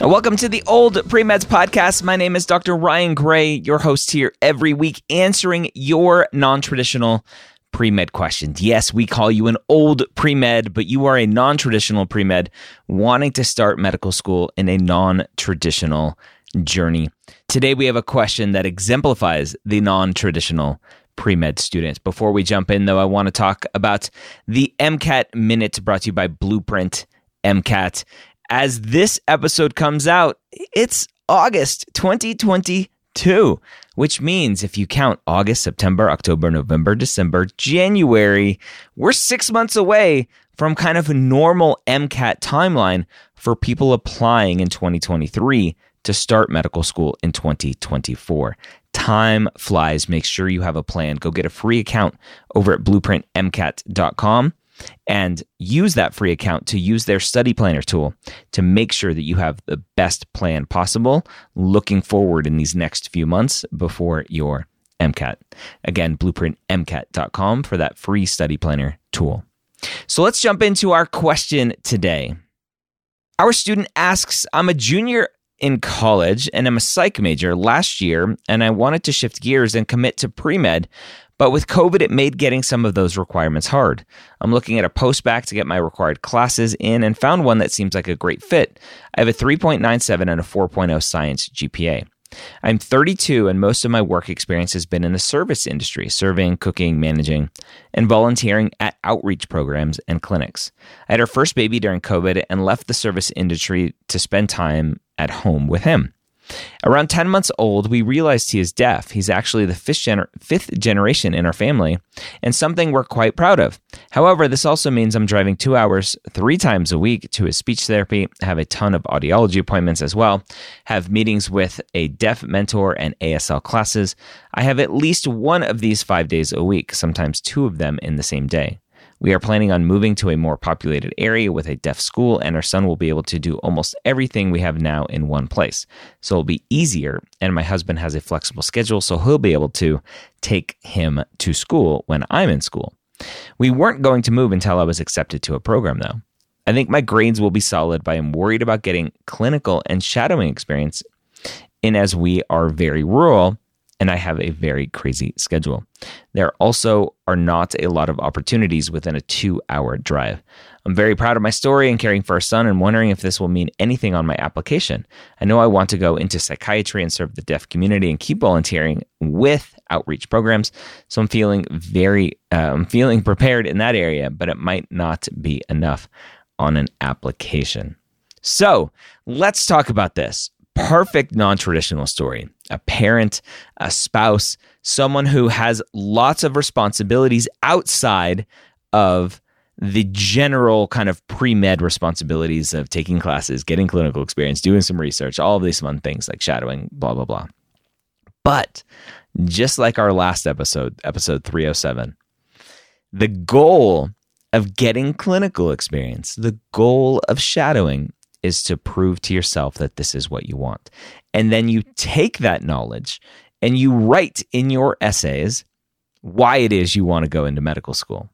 Welcome to the Old Premeds Podcast. My name is Dr. Ryan Gray, your host here every week, answering your non traditional pre med questions. Yes, we call you an old pre med, but you are a non traditional pre med wanting to start medical school in a non traditional journey. Today, we have a question that exemplifies the non traditional pre med students. Before we jump in, though, I want to talk about the MCAT Minute brought to you by Blueprint MCAT as this episode comes out, it's August 2022, which means if you count August, September, October, November, December, January, we're six months away from kind of a normal MCAT timeline for people applying in 2023 to start medical school in 2024. Time flies. Make sure you have a plan. Go get a free account over at blueprintmcat.com and use that free account to use their study planner tool to make sure that you have the best plan possible looking forward in these next few months before your MCAT. Again, blueprintmcat.com for that free study planner tool. So let's jump into our question today. Our student asks I'm a junior in college and I'm a psych major last year, and I wanted to shift gears and commit to pre med, but with COVID, it made getting some of those requirements hard. I'm looking at a post-bac to get my required classes in and found one that seems like a great fit. I have a 3.97 and a 4.0 science GPA. I'm 32 and most of my work experience has been in the service industry, serving, cooking, managing, and volunteering at outreach programs and clinics. I had our first baby during COVID and left the service industry to spend time at home with him. Around 10 months old, we realized he is deaf. He's actually the fifth, gener- fifth, generation in our family and something we're quite proud of. However, this also means I'm driving two hours three times a week to his speech therapy, have a ton of audiology appointments as well, have meetings with a deaf mentor and ASL classes. I have at least one of these five days a week, sometimes two of them in the same day. We are planning on moving to a more populated area with a deaf school, and our son will be able to do almost everything we have now in one place. So it'll be easier. And my husband has a flexible schedule, so he'll be able to take him to school when I'm in school. We weren't going to move until I was accepted to a program, though. I think my grades will be solid, but I'm worried about getting clinical and shadowing experience in as we are very rural and I have a very crazy schedule. There also are not a lot of opportunities within a two hour drive. I'm very proud of my story and caring for our son and wondering if this will mean anything on my application. I know I want to go into psychiatry and serve the deaf community and keep volunteering with outreach programs. So I'm feeling very, uh, I'm feeling prepared in that area, but it might not be enough on an application. So let's talk about this perfect non traditional story a parent, a spouse, someone who has lots of responsibilities outside of the general kind of pre med responsibilities of taking classes, getting clinical experience, doing some research, all of these fun things like shadowing, blah, blah, blah. But just like our last episode, episode 307, the goal of getting clinical experience, the goal of shadowing is to prove to yourself that this is what you want. And then you take that knowledge and you write in your essays why it is you want to go into medical school.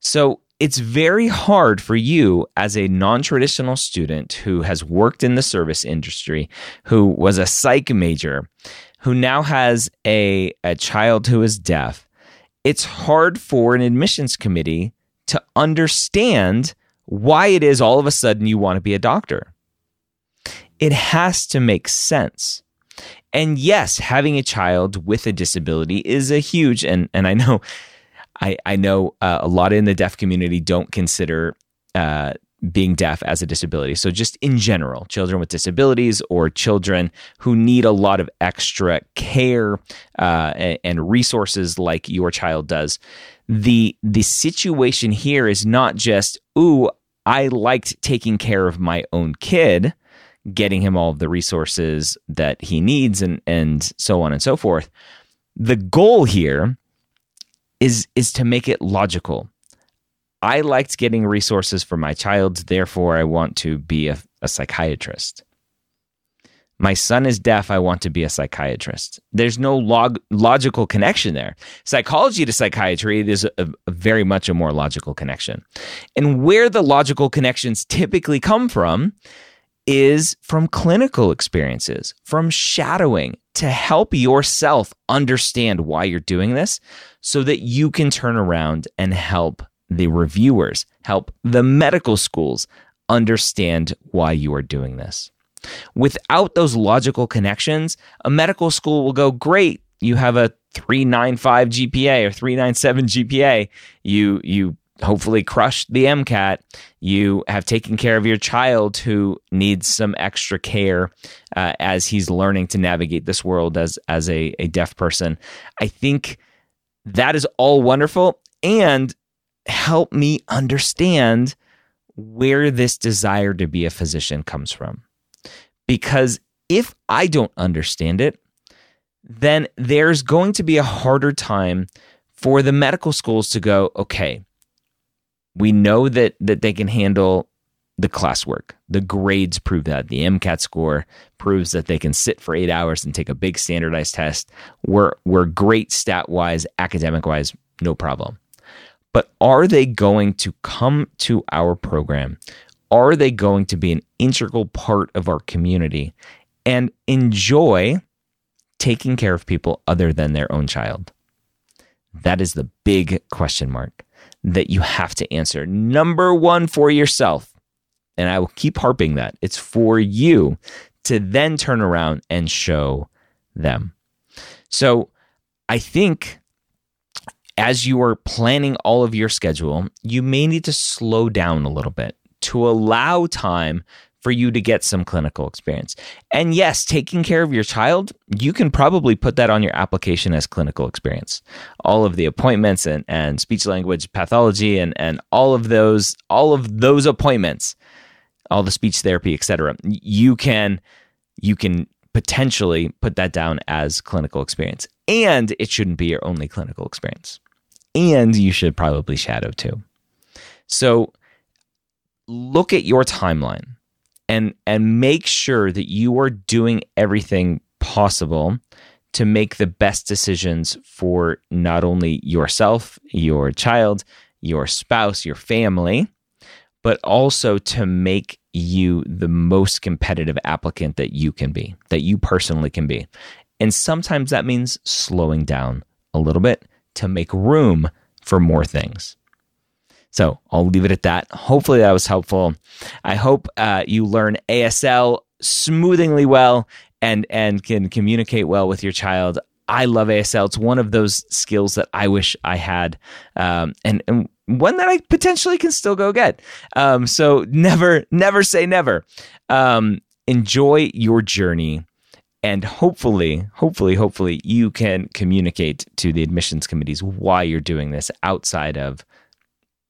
So it's very hard for you as a non traditional student who has worked in the service industry, who was a psych major, who now has a, a child who is deaf. It's hard for an admissions committee to understand why it is all of a sudden you want to be a doctor. It has to make sense. And yes, having a child with a disability is a huge and and I know I I know uh, a lot in the deaf community don't consider uh, being deaf as a disability. So just in general, children with disabilities or children who need a lot of extra care uh, and, resources like your child does the the situation here is not just ooh I liked taking care of my own kid getting him all of the resources that he needs and and so on and so forth. The goal here is is to make it logical. I liked getting resources for my child, therefore I want to be a, a psychiatrist. My son is deaf, I want to be a psychiatrist. There's no log- logical connection there. Psychology to psychiatry is a, a very much a more logical connection. And where the logical connections typically come from is from clinical experiences, from shadowing to help yourself understand why you're doing this so that you can turn around and help the reviewers, help the medical schools understand why you are doing this. Without those logical connections, a medical school will go, Great, you have a 395 GPA or 397 GPA. You, you hopefully crushed the MCAT. You have taken care of your child who needs some extra care uh, as he's learning to navigate this world as as a, a deaf person. I think that is all wonderful and help me understand where this desire to be a physician comes from. Because if I don't understand it, then there's going to be a harder time for the medical schools to go, okay, we know that that they can handle the classwork. The grades prove that. The MCAT score proves that they can sit for eight hours and take a big standardized test. We're we're great stat wise, academic wise, no problem. But are they going to come to our program? Are they going to be an integral part of our community and enjoy taking care of people other than their own child? That is the big question mark that you have to answer. Number one for yourself. And I will keep harping that it's for you to then turn around and show them. So I think as you are planning all of your schedule, you may need to slow down a little bit to allow time for you to get some clinical experience. And yes, taking care of your child, you can probably put that on your application as clinical experience. All of the appointments and, and speech language pathology and, and all of those, all of those appointments, all the speech therapy, etc. You can you can potentially put that down as clinical experience. And it shouldn't be your only clinical experience. And you should probably shadow too. So look at your timeline and and make sure that you are doing everything possible to make the best decisions for not only yourself, your child, your spouse, your family, but also to make you the most competitive applicant that you can be, that you personally can be. And sometimes that means slowing down a little bit to make room for more things. So I'll leave it at that. Hopefully that was helpful. I hope uh, you learn ASL smoothingly well and and can communicate well with your child. I love ASL. It's one of those skills that I wish I had, um, and, and one that I potentially can still go get. Um, so never, never say never. Um, enjoy your journey, and hopefully, hopefully, hopefully, you can communicate to the admissions committees why you're doing this outside of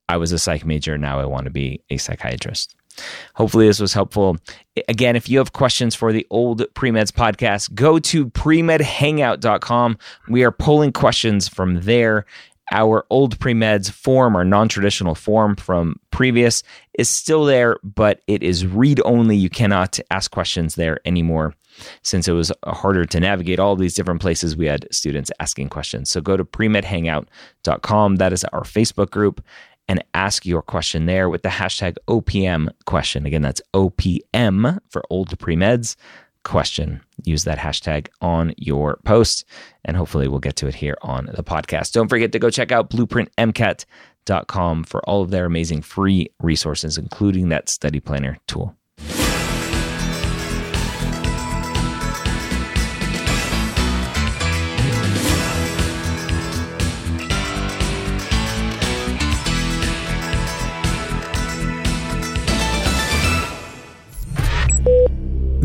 I was a psych major. Now I want to be a psychiatrist. Hopefully, this was helpful. Again, if you have questions for the old Premeds podcast, go to premedhangout.com. We are pulling questions from there. Our old Premeds form, our non traditional form from previous, is still there, but it is read only. You cannot ask questions there anymore since it was harder to navigate all these different places. We had students asking questions. So go to premedhangout.com. That is our Facebook group and ask your question there with the hashtag OPM question. Again, that's OPM for old pre-meds question. Use that hashtag on your post, and hopefully we'll get to it here on the podcast. Don't forget to go check out blueprintmcat.com for all of their amazing free resources, including that study planner tool.